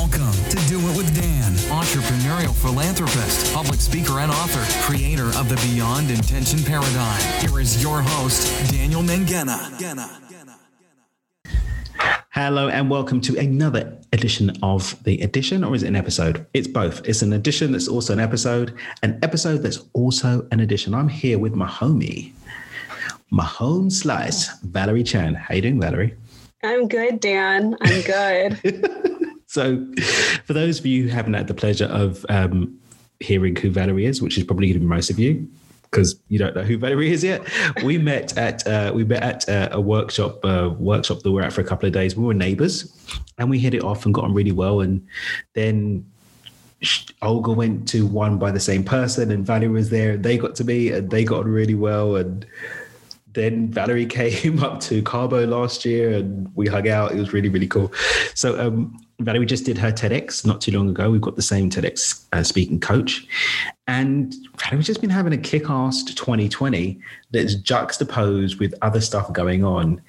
Welcome to Do It with Dan, entrepreneurial philanthropist, public speaker, and author, creator of the Beyond Intention Paradigm. Here is your host, Daniel Mangena. Hello and welcome to another edition of the edition, or is it an episode? It's both. It's an edition that's also an episode, an episode that's also an edition. I'm here with my homie, my home slice, Valerie Chan. How you doing, Valerie? I'm good, Dan. I'm good. so, for those of you who haven't had the pleasure of um, hearing who Valerie is, which is probably going to be most of you, because you don't know who Valerie is yet. We met at uh, we met at uh, a workshop uh, workshop that we were at for a couple of days. We were neighbors, and we hit it off and got on really well. And then Olga went to one by the same person, and Valerie was there, and they got to meet, and they got on really well. And then Valerie came up to Cabo last year and we hung out. It was really, really cool. So um, Valerie just did her TEDx not too long ago. We've got the same TEDx uh, speaking coach. And Valerie's just been having a kick-ass 2020 that's juxtaposed with other stuff going on.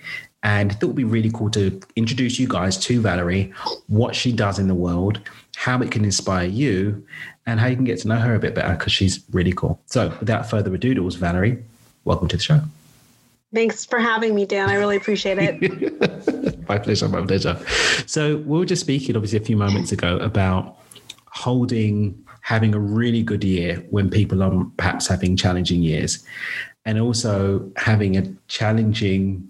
And I thought it would be really cool to introduce you guys to Valerie, what she does in the world, how it can inspire you, and how you can get to know her a bit better because she's really cool. So without further ado, was Valerie. Welcome to the show. Thanks for having me, Dan. I really appreciate it. my pleasure, my pleasure. So we were just speaking, obviously, a few moments ago about holding, having a really good year when people are perhaps having challenging years, and also having a challenging,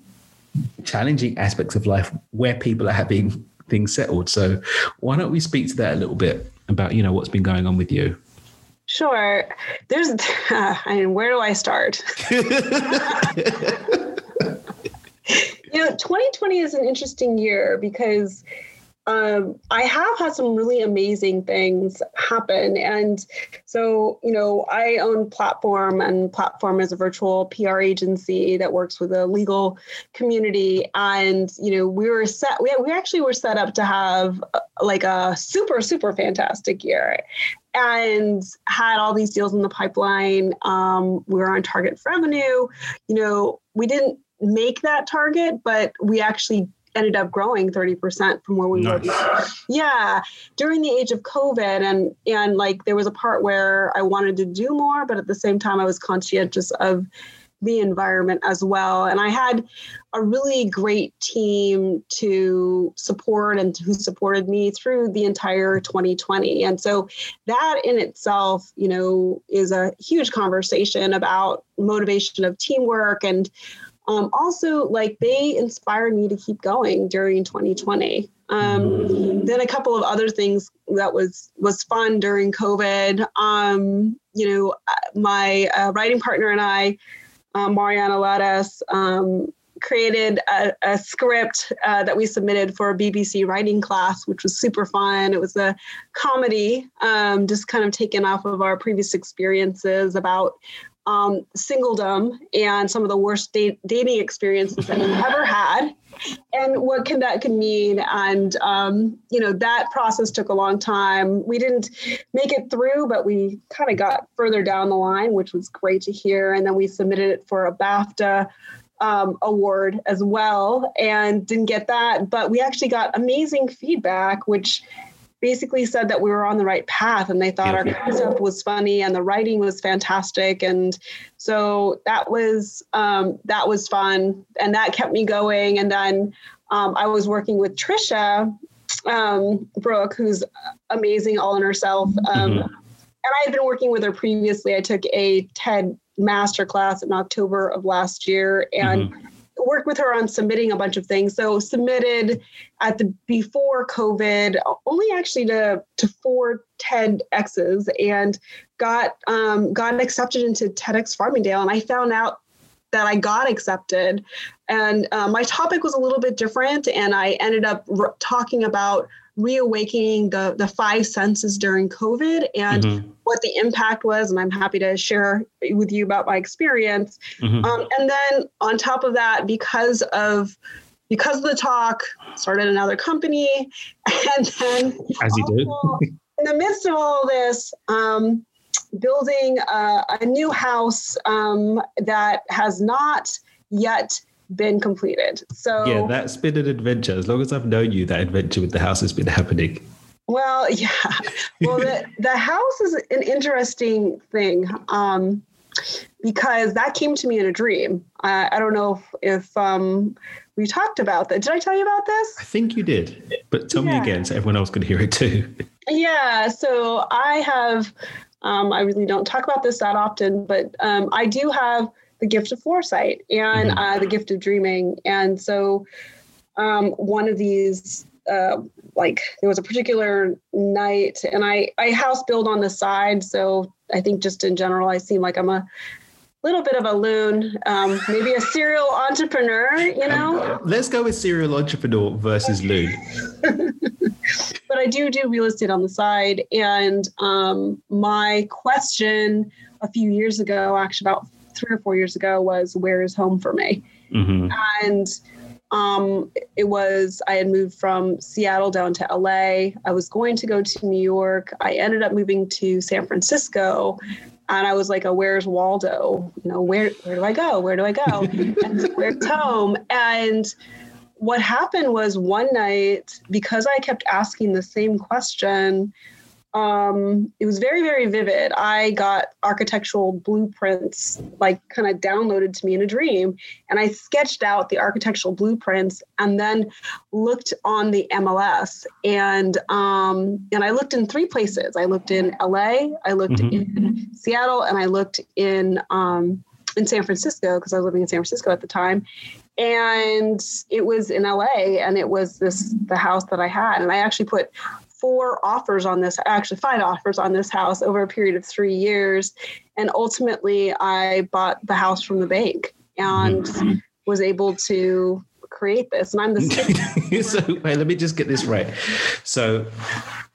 challenging aspects of life where people are having things settled. So why don't we speak to that a little bit about you know what's been going on with you? Sure. There's, uh, I mean, where do I start? you know, 2020 is an interesting year because um, I have had some really amazing things happen. And so, you know, I own Platform, and Platform is a virtual PR agency that works with the legal community. And, you know, we were set, we, we actually were set up to have uh, like a super, super fantastic year and had all these deals in the pipeline. Um, we were on target for revenue. You know, we didn't make that target, but we actually ended up growing 30% from where we nice. were before. Yeah, during the age of COVID and and like there was a part where I wanted to do more, but at the same time I was conscientious of the environment as well. And I had a really great team to support and who supported me through the entire 2020. And so that in itself, you know, is a huge conversation about motivation of teamwork and um, also like they inspired me to keep going during 2020 um, then a couple of other things that was was fun during covid um, you know my uh, writing partner and i um, Mariana Ladas, um, created a, a script uh, that we submitted for a BBC writing class, which was super fun. It was a comedy, um, just kind of taken off of our previous experiences about um, singledom and some of the worst date, dating experiences that we've ever had. And what can that can mean? And um, you know that process took a long time. We didn't make it through but we kind of got further down the line which was great to hear. And then we submitted it for a bafta um, award as well and didn't get that. But we actually got amazing feedback which basically said that we were on the right path and they thought yeah. our concept was funny and the writing was fantastic. And so that was um, that was fun and that kept me going. And then um, i was working with Tricia um, Brouk who's amazing all in herself. Um, mm-hmm. and i had been working with her previously. I took a ted master class in october of last year and mm-hmm worked with her on submitting a bunch of things. So submitted at the before COVID, only actually to to four TEDx's, and got um, got accepted into TEDx Farmingdale. And I found out that I got accepted, and uh, my topic was a little bit different, and I ended up talking about reawakening the the five senses during COVID and mm-hmm. what the impact was. And I'm happy to share with you about my experience. Mm-hmm. Um, and then on top of that, because of because of the talk, started another company, and then as you do in the midst of all this. Um, building a, a new house um, that has not yet been completed. So yeah, that's been an adventure. As long as I've known you, that adventure with the house has been happening. Well, yeah. Well, the, the house is an interesting thing um, because that came to me in a dream. Uh, I don't know if, if um, we talked about that. Did I tell you about this? I think you did, but tell Yeah. me again so everyone else can hear it too. Yeah. So I have, um, I really don't talk about this that often, but um, I do have the gift of foresight and Mhm. uh, the gift of dreaming. And so um, one of these, uh, like there was a particular night and I, I house build on the side. So I think just in general, I seem like I'm a little bit of a loon, um, maybe a serial entrepreneur, you know? Let's go with serial entrepreneur versus loon. but I do do real estate on the side. And um, my question a few years ago, actually about three or four years ago, was where is home for me? hmm And um, it was I had moved from Seattle down to LA. I was going to go to New York. I ended up moving to San Francisco. And I was like, oh, where's Waldo? You know, where where do I go? Where do I go? and so where's home? And what happened was one night, because I kept asking the same question, um, it was very, very vivid. I got architectural blueprints, like kind of downloaded to me in a dream. And I sketched out the architectural blueprints and then looked on the MLS. And um, and I looked in three places. I looked in LA, I looked Mhm. in Seattle, and I looked in um, in San Francisco because I was living in San Francisco at the time. And it was in LA, and it was this the house that I had. And I actually put four offers on this, actually five offers on this house over a period of three years. And ultimately, I bought the house from the bank and was able to create this. And I'm the so wait, let me just get this right. So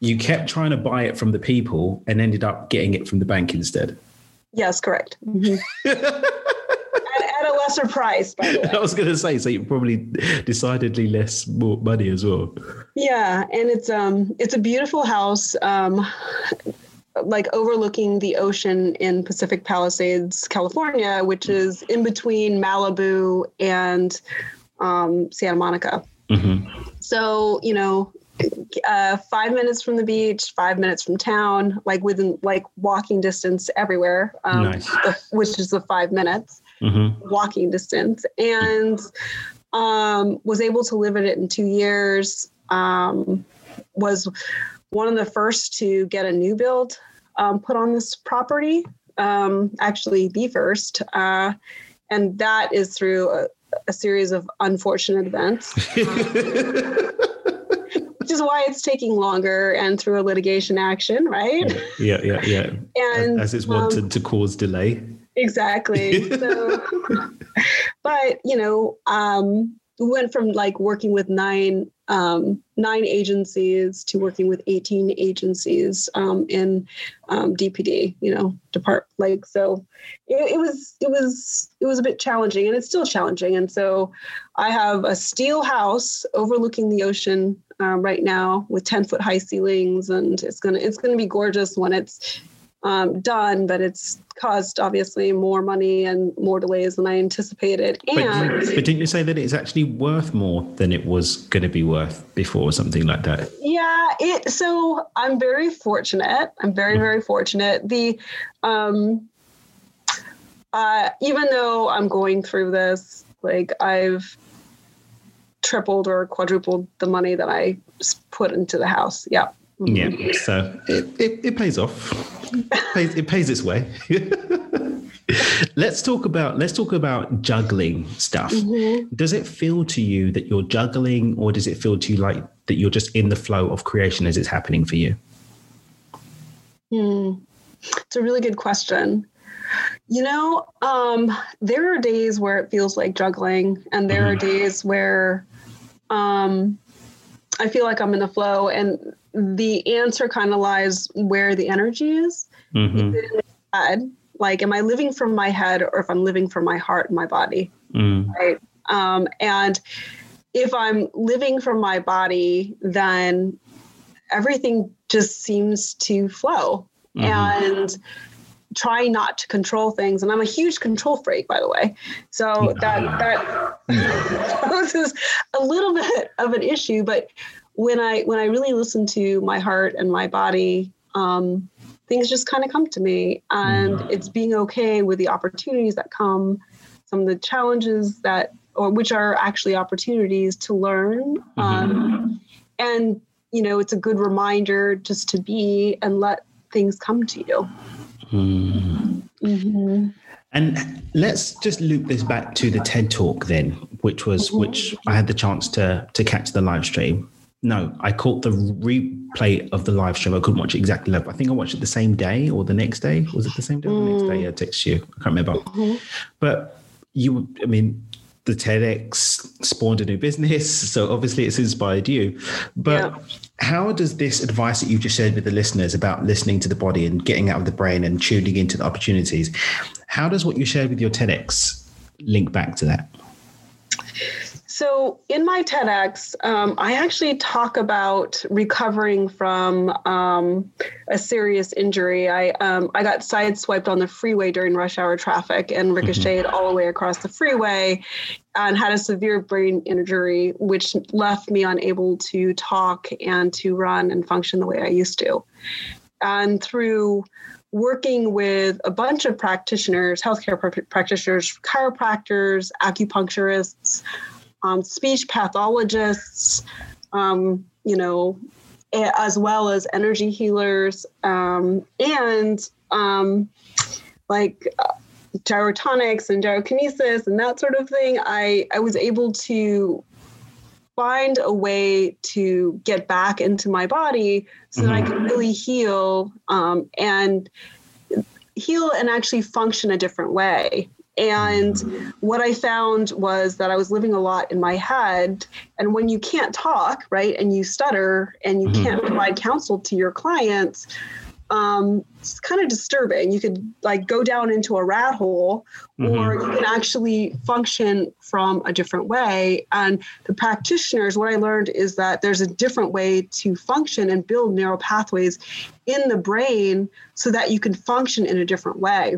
you kept trying to buy it from the people and ended up getting it from the bank instead. yes, correct. Mhm. lesser price, by the way. I was going to say, so you probably decidedly less more money as well. Yeah, and it's um it's a beautiful house um like overlooking the ocean in Pacific Palisades, California, which is in between Malibu and um, Santa Monica. hmm So, you know, uh, five minutes from the beach, five minutes from town, like within like walking distance everywhere, um, Nice. the, which is the five minutes hmm walking distance and um, was able to live in it in two years. Um, was one of the first to get a new build um, put on this property, um, actually, the first. Uh, and that is through a, a series of unfortunate events, which is why it's taking longer and through a litigation action, right? yeah, yeah, yeah. And As it's um, wanted to cause delay. Exactly. So, but you know, um, we went from like working with nine um, nine agencies to working with eighteen agencies um, in um, DPD. You know, depart like so. It, it was it was it was a bit challenging, and it's still challenging. And so, I have a steel house overlooking the ocean um, right now with ten foot high ceilings, and it's gonna it's gonna be gorgeous when it's um, done, but it's caused obviously more money and more delays than I anticipated. But, And but didn't you say that it's actually worth more than it was going to be worth before, or something like that? yeah, it. So I'm very fortunate. I'm very very fortunate. The um, uh, even though I'm going through this, like I've tripled or quadrupled the money that I put into the house. Yeah. Yeah, so it, it, it pays off. It pays, it pays its way. let's talk about let's talk about juggling stuff. Mhm. Does it feel to you that you're juggling, or does it feel to you like that you're just in the flow of creation as it's happening for you? Hmm. It's a really good question. You know, um, there are days where it feels like juggling, and there are days where um, I feel like I'm in the flow, and the answer kind of lies where the energy is. hmm Head. Like, am I living from my head, or if I'm living from my heart and my body? Mm. right? Um, and if I'm living from my body, then everything just seems to flow. Mhm. And try not to control things. And I'm a huge control freak, by the way. So that that poses a little bit of an issue. But when I when I really listen to my heart and my body, um, things just kind of come to me, and mm-hmm. it's being okay with the opportunities that come, some of the challenges that, or which are actually opportunities to learn, mm-hmm. um, and you know, it's a good reminder just to be and let things come to you. Mm. Mm-hmm. And let's just loop this back to the TED Talk then, which was mm-hmm. which I had the chance to to catch the live stream. No, I caught the replay of the live stream. I couldn't watch it exactly live. I think I watched it the same day or the next day. Was it the same day or the next day? Mm. I text you. I can't remember. Mm-hmm. But you, I mean, the TEDx spawned a new business. So obviously it's inspired you. But yeah. how does this advice that you've just shared with the listeners about listening to the body and getting out of the brain and tuning into the opportunities, how does what you shared with your TEDx link back to that? So, in my TEDx, um, I actually talk about recovering from um, a serious injury. I um, I got sideswiped on the freeway during rush hour traffic and mm-hmm. ricocheted mm-hmm. all the way across the freeway, and had a severe brain injury, which left me unable to talk and to run and function the way I used to. And through working with a bunch of practitioners, healthcare pr- practitioners, chiropractors, acupuncturists um, speech pathologists, um, you know, as well as energy healers um, and um, like uh, gyrotonics and gyrokinesis and that sort of thing. I, I was able to find a way to get back into my body so mm-hmm. that I mm-hmm. could really heal um, and heal and actually function a different way. And what I found was that I was living a lot in my head. And when you can't talk, right, and you stutter and you mm-hmm. can't provide counsel to your clients, um, it's kind of disturbing. You could like go down into a rat hole, mm-hmm. or you can actually function from a different way. And the practitioners, what I learned is that there's a different way to function and build neural pathways in the brain so that you can function in a different way.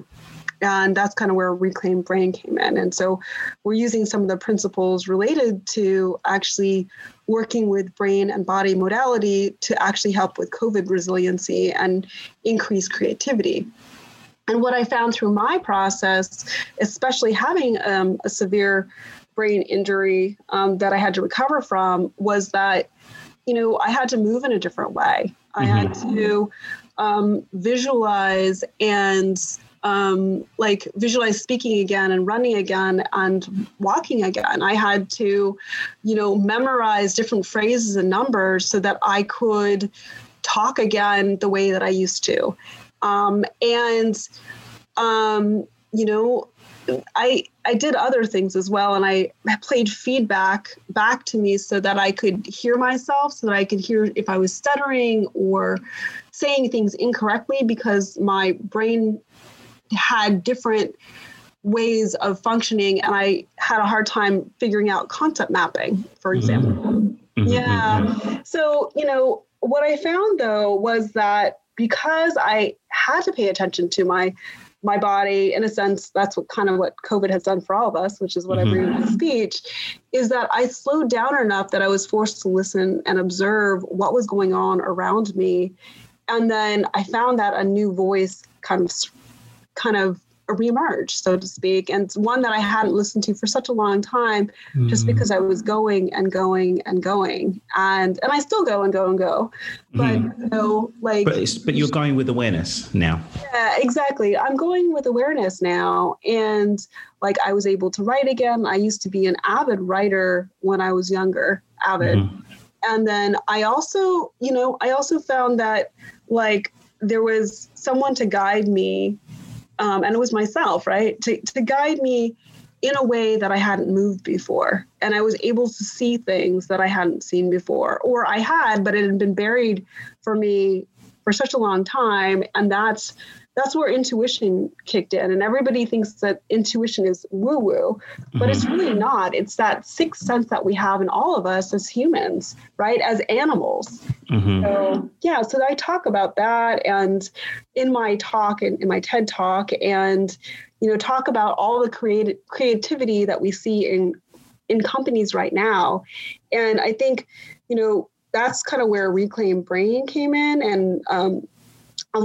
And that's kind of where Reclaim Brain came in. And so we're using some of the principles related to actually working with brain and body modality to actually help with COVID resiliency and increase creativity. And what I found through my process, especially having um, a severe brain injury um, that I had to recover from, was that, you know, I had to move in a different way. I mm-hmm. had to um, visualize and um, like visualize speaking again and running again and walking again. I had to, you know, memorize different phrases and numbers so that I could talk again the way that I used to. Um, and, um, you know, I I did other things as well, and I played feedback back to me so that I could hear myself, so that I could hear if I was stuttering or saying things incorrectly because my brain had different ways of functioning and I had a hard time figuring out concept mapping, for mm-hmm. example. Mm-hmm. Yeah. Mm-hmm. So, you know, what I found though was that because I had to pay attention to my my body in a sense that's what kind of what covid has done for all of us which is what mm-hmm. i bring in my speech is that i slowed down enough that i was forced to listen and observe what was going on around me and then i found that a new voice kind of kind of a reemerge, so to speak, and one that I hadn't listened to for such a long time, just because I was going and going and going, and and I still go and go and go, but mm. you know, like, but but you're going with awareness now. Yeah, exactly. I'm going with awareness now, and like I was able to write again. I used to be an avid writer when I was younger, avid, mm. and then I also, you know, I also found that like there was someone to guide me um, and it was myself, right, to, to guide me in a way that I hadn't moved before. And I was able to see things that I hadn't seen before, or I had, but it had been buried for me for such a long time. And that's that's where intuition kicked in. And everybody thinks that intuition is woo woo, but mm-hmm. it's really not. It's that sixth sense that we have in all of us as humans, right? As animals. Mm-hmm. So, yeah, so I talk about that and in my talk and in my TED talk, and, you know, talk about all the creative creativity that we see in in companies right now. And I think, you know, that's kind of where Reclaim Brain came in. And um,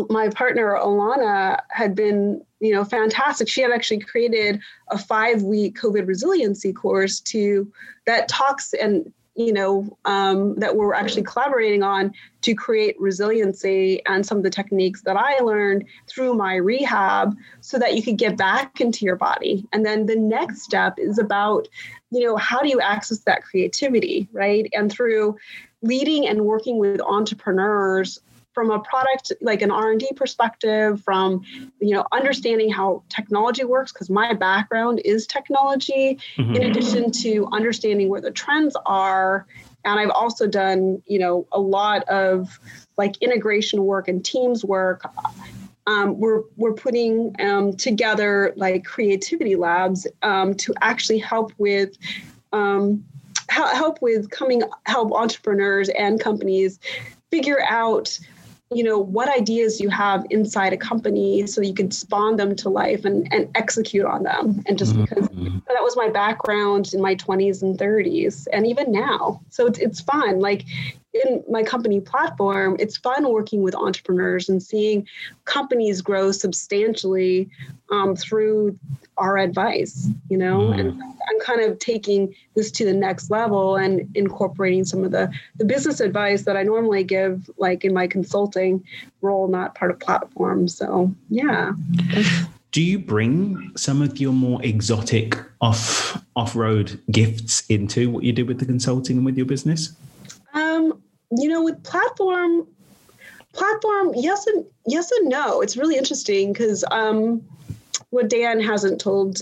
my partner Alana had been, you know, fantastic. She had actually created a five-week COVID resiliency course to that talks and you know um, that we're actually collaborating on to create resiliency and some of the techniques that I learned through my rehab, so that you could get back into your body. And then the next step is about, you know, how do you access that creativity, right? And through leading and working with entrepreneurs from a product like an r&d perspective from you know understanding how technology works because my background is technology mm-hmm. in addition to understanding where the trends are and i've also done you know a lot of like integration work and teams work um, we're we're putting um, together like creativity labs um, to actually help with um, help with coming help entrepreneurs and companies figure out you know what ideas you have inside a company so you can spawn them to life and, and execute on them. And just mm-hmm. because that was my background in my 20s and 30s and even now. So it's, it's fun. Like in my company platform it's fun working with entrepreneurs and seeing companies grow substantially um, through our advice you know? Mm. and i'm kind of taking this to the next level and incorporating some of the the business advice that i normally give like in my consulting role not part of platform. So yeah. Do you bring some of your more exotic off off-road gifts into what you do with the consulting and with your business you know with platform platform yes and yes and no it's really interesting because um what Dan hasn't told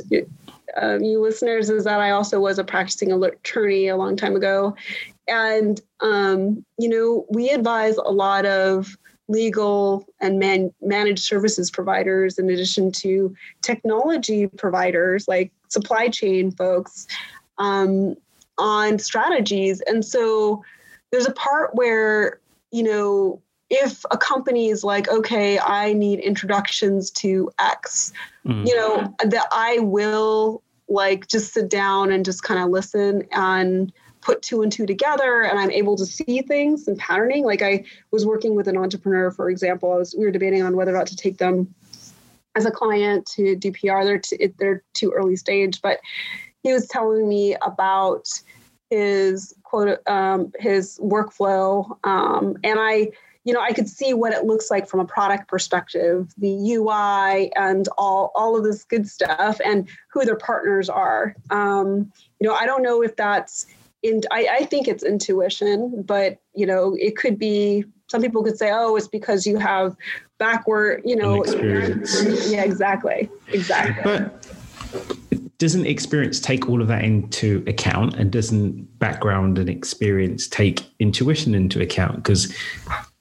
um, you listeners is that I also was a practicing attorney a long time ago. And, um, you know, we advise a lot of legal and man- managed services providers, in addition to technology providers like supply chain folks, um, on strategies. And so there's a part where, you know, if a company is like, okay, I need introductions to X, mm. you know, that I will like just sit down and just kind of listen and put two and two together and I'm able to see things and patterning. Like I was working with an entrepreneur, for example, I was we were debating on whether or not to take them as a client to do PR. They're t- they're too early stage, but he was telling me about his quote um, his workflow, um, and I you know, I could see what it looks like from a product perspective, the UI and all all of this good stuff, and who their partners are. Um, you know, I don't know if that's in. I, I think it's intuition, but you know, it could be. Some people could say, "Oh, it's because you have backward," you know, experience. Yeah, exactly, exactly. But doesn't experience take all of that into account and doesn't background and experience take intuition into account because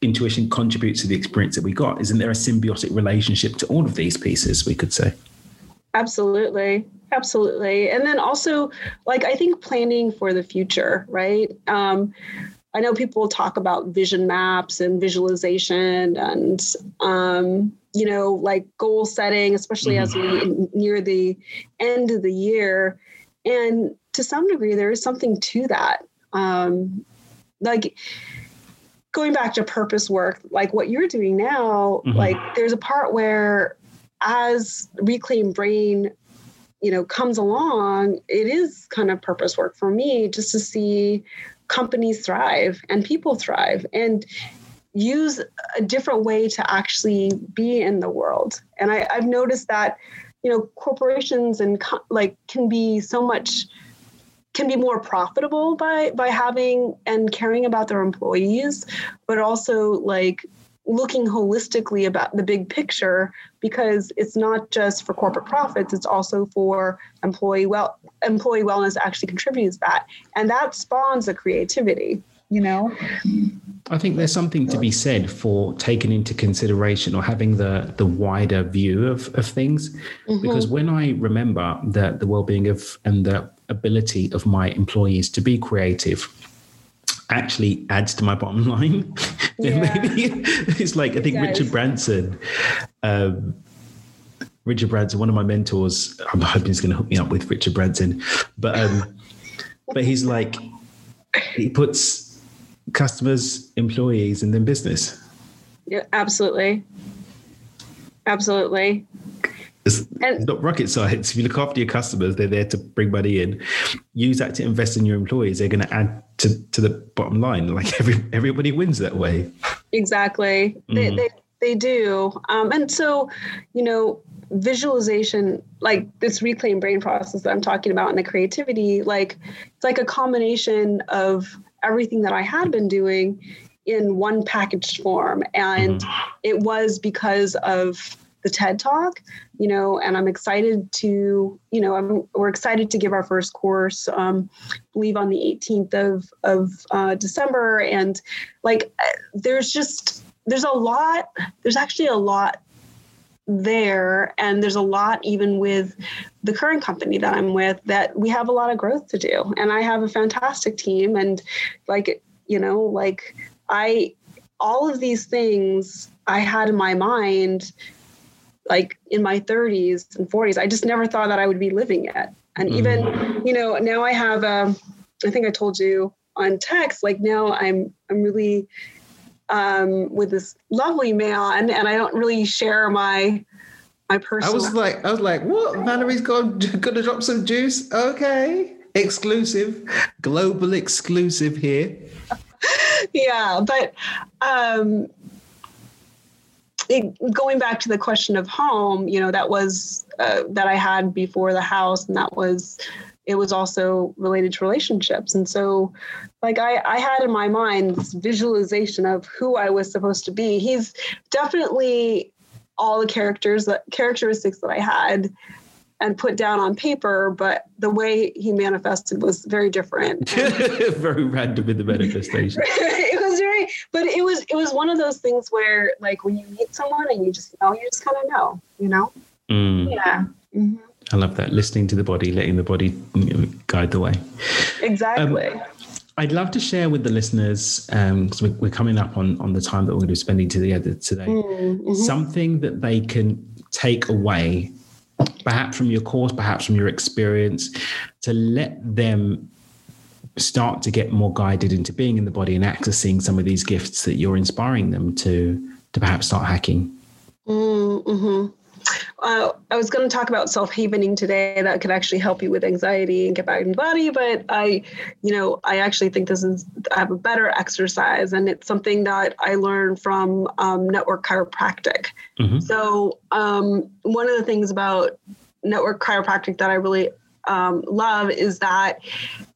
intuition contributes to the experience that we got. Isn't there a symbiotic relationship to all of these pieces, we could say? Absolutely. Absolutely. And then also, like, I think planning for the future, right? Um, I know people talk about vision maps and visualization and, um, you know, like goal setting, especially mm-hmm. as we mm-hmm. near the end of the year. And to some degree, there is something to that. Um, like, going back to purpose work, like what you're doing now, mm-hmm. like there's a part where as reclaim brain, you know, comes along, it is kind of purpose work for me just to see companies thrive and people thrive and use a different way to actually be in the world. And I, I've noticed that, you know, corporations and co- like can be so much can be more profitable by by having and caring about their employees but also like looking holistically about the big picture because it's not just for corporate profits it's also for employee well employee wellness actually contributes that. And that spawns a creativity you know? I think there's something to be said for taking into consideration or having the the wider view of, of things. Mm-hmm. because when i remember that the well-being of and the ability of my employees to be creative actually adds to my bottom line, then yeah. maybe it's like I think Richard Branson. Um, Richard Branson, one of my mentors, I'm hoping he's going to hook me up with Richard Branson, but um, but he's like he puts customers, employees, and then business. Yeah, absolutely. Absolutely. It's and, not rocket science. If you look after your customers, they're there to bring money in. Use that to invest in your employees. They're going to add to, to the bottom line. Like every everybody wins that way. Exactly. Mm. They, they they do. Um, and so, you know, visualization, like this reclaim brain process that I'm talking about and the creativity, like it's like a combination of everything that I had been doing in one packaged form. And mm-hmm. it was because of the TED Talk, you know, and I'm excited to, you know, I'm, we're excited to give our first course, um, believe on the 18th of, of uh, December. And like, there's just, there's a lot, there's actually a lot there. And there's a lot even with the current company that i'm with that we have a lot of growth to do. And i have a fantastic team. And like you know like i all of these things i had in my mind like in my 30s and 40s i just never thought that i would be living it and even mm-hmm. you know now i have um i think i told you on text like now i'm i'm really um, with this lovely man, and I don't really share my my personal. I was like, I was like, what? Valerie's gone, gonna drop some juice. Okay, exclusive, global exclusive here. yeah, but um, it, going back to the question of home, you know, that was uh, that I had before the house, and that was it was also related to relationships. And so, like, I, I had in my mind this visualization of who I was supposed to be. He's definitely all the characters that characteristics that I had and put down on paper, but the way he manifested was very different. very random in the manifestation. it was very, but it was it was one of those things where like when you meet someone and you just know, you just kind of know, you know. Mm. Yeah. Mm-hmm. I love that. Listening to the body, letting the body guide the way. Exactly. Um, I'd love to share with the listeners, because um, we're coming up on, on the time that we're going to be spending together today, mm-hmm. something that they can take away, perhaps from your course, perhaps from your experience, to let them start to get more guided into being in the body and accessing some of these gifts that you're inspiring them to to perhaps start hacking. Mm-hmm. Uh, I was going to talk about self havening today. That could actually help you with anxiety and get back in the body. But I, you know, I actually think this is I have a better exercise, and it's something that I learned from um, network chiropractic. Mm-hmm. So um, one of the things about network chiropractic that I really um, love is that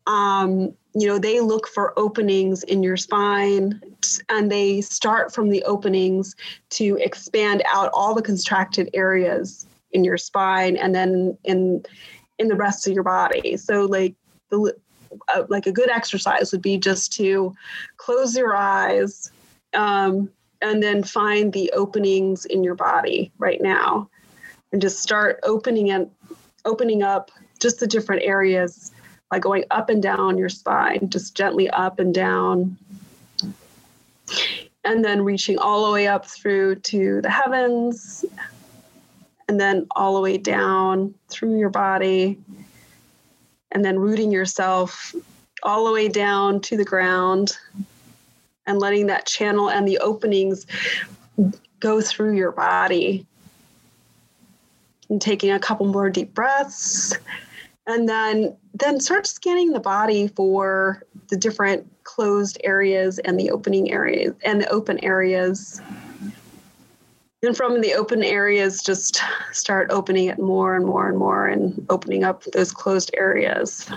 um, you know they look for openings in your spine and they start from the openings to expand out all the contracted areas in your spine and then in in the rest of your body. So like the uh, like a good exercise would be just to close your eyes um, and then find the openings in your body right now. And just start opening and opening up just the different areas by going up and down your spine, just gently up and down. And then reaching all the way up through to the heavens, and then all the way down through your body, and then rooting yourself all the way down to the ground, and letting that channel and the openings go through your body. And taking a couple more deep breaths and then then start scanning the body for the different closed areas and the opening areas and the open areas. And from the open areas just start opening it more and more and more and opening up those closed areas.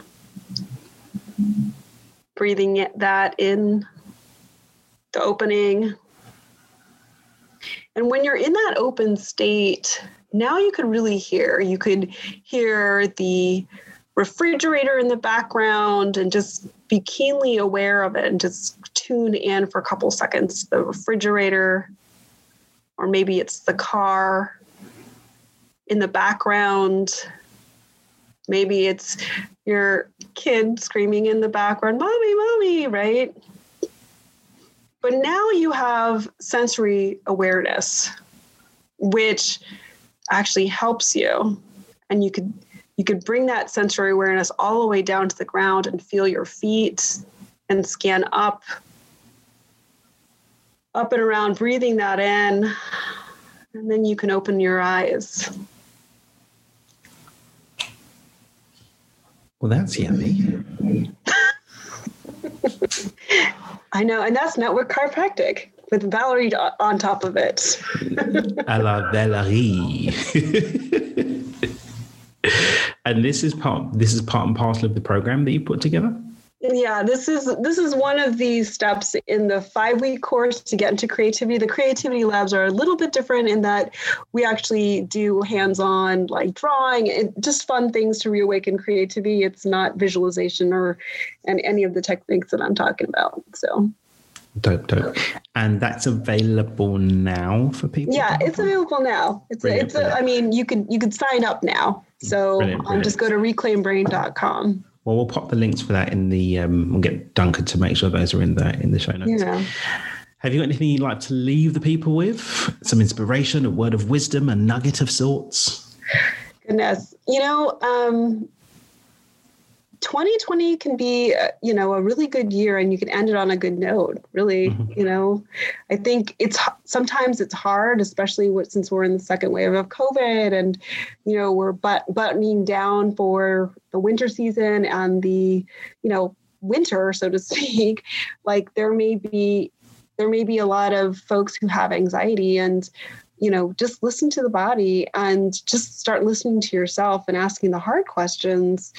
Breathing that in the opening. And when you're in that open state now you could really hear. You could hear the refrigerator in the background and just be keenly aware of it and just tune in for a couple seconds. The refrigerator, or maybe it's the car in the background. Maybe it's your kid screaming in the background, Mommy, Mommy, right? But now you have sensory awareness, which actually helps you and you could you could bring that sensory awareness all the way down to the ground and feel your feet and scan up up and around, breathing that in. And then you can open your eyes. Well, that's yummy. I know, and that's not network chiropractic with Valerie on top of it. A la Valerie. and this is part this is part and parcel of the program that you put together? yeah this is this is one of these steps in the five week course to get into creativity the creativity labs are a little bit different in that we actually do hands-on like drawing and just fun things to reawaken creativity it's not visualization or and any of the techniques that i'm talking about so dope dope and that's available now for people yeah it's available now it's brilliant, a, it's brilliant. A, i mean you could you could sign up now so brilliant, um, just go to reclaimbrain.com well, we'll pop the links for that in the. Um, we'll get Duncan to make sure those are in the in the show notes. Yeah. Have you got anything you'd like to leave the people with? Some inspiration, a word of wisdom, a nugget of sorts. Goodness, you know, um, 2020 can be uh, you know a really good year and you can end it on a good note really mm-hmm. you know? I think it's sometimes it's hard especially since we're in the second wave of covid and you know we're but buttoning down for the winter season and the you know winter so to speak. Like there may be there may be a lot of folks who have anxiety and you know just listen to the body and just start listening to yourself and asking the hard questions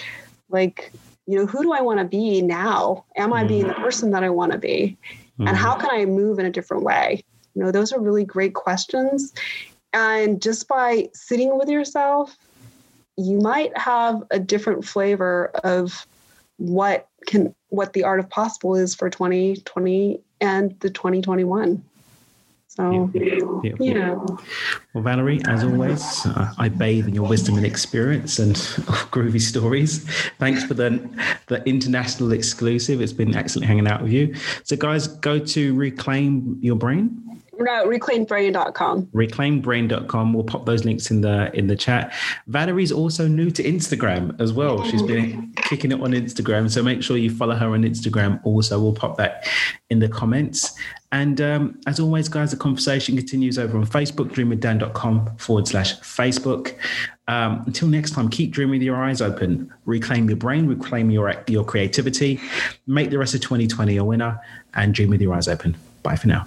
like you know who do i want to be now? Am i being the mm. person that i want to be? And how mm. can i move in a different way? You know those are really great questions. And just by sitting with yourself you might have a different flavor of what can what the art of possible is for 2020 and the 2021 so, yeah. Well, Valerie, as always, uh, I bathe in your wisdom and experience and groovy stories. Thanks for the, the international exclusive. It's been excellent hanging out with you. So, guys, go to Reclaim Your Brain no, reclaimbrain.com. Reclaimbrain.com. We'll pop those links in the in the chat. Valerie's also new to Instagram as well. She's been kicking it on Instagram. So make sure you follow her on Instagram. Also, we'll pop that in the comments. And um, as always, guys, the conversation continues over on Facebook, dreamwithdan.com forward slash Facebook. Um, until next time, keep dreaming with your eyes open, reclaim your brain, reclaim your, your creativity, make the rest of 2020 a winner, and dream with your eyes open. Bye for now.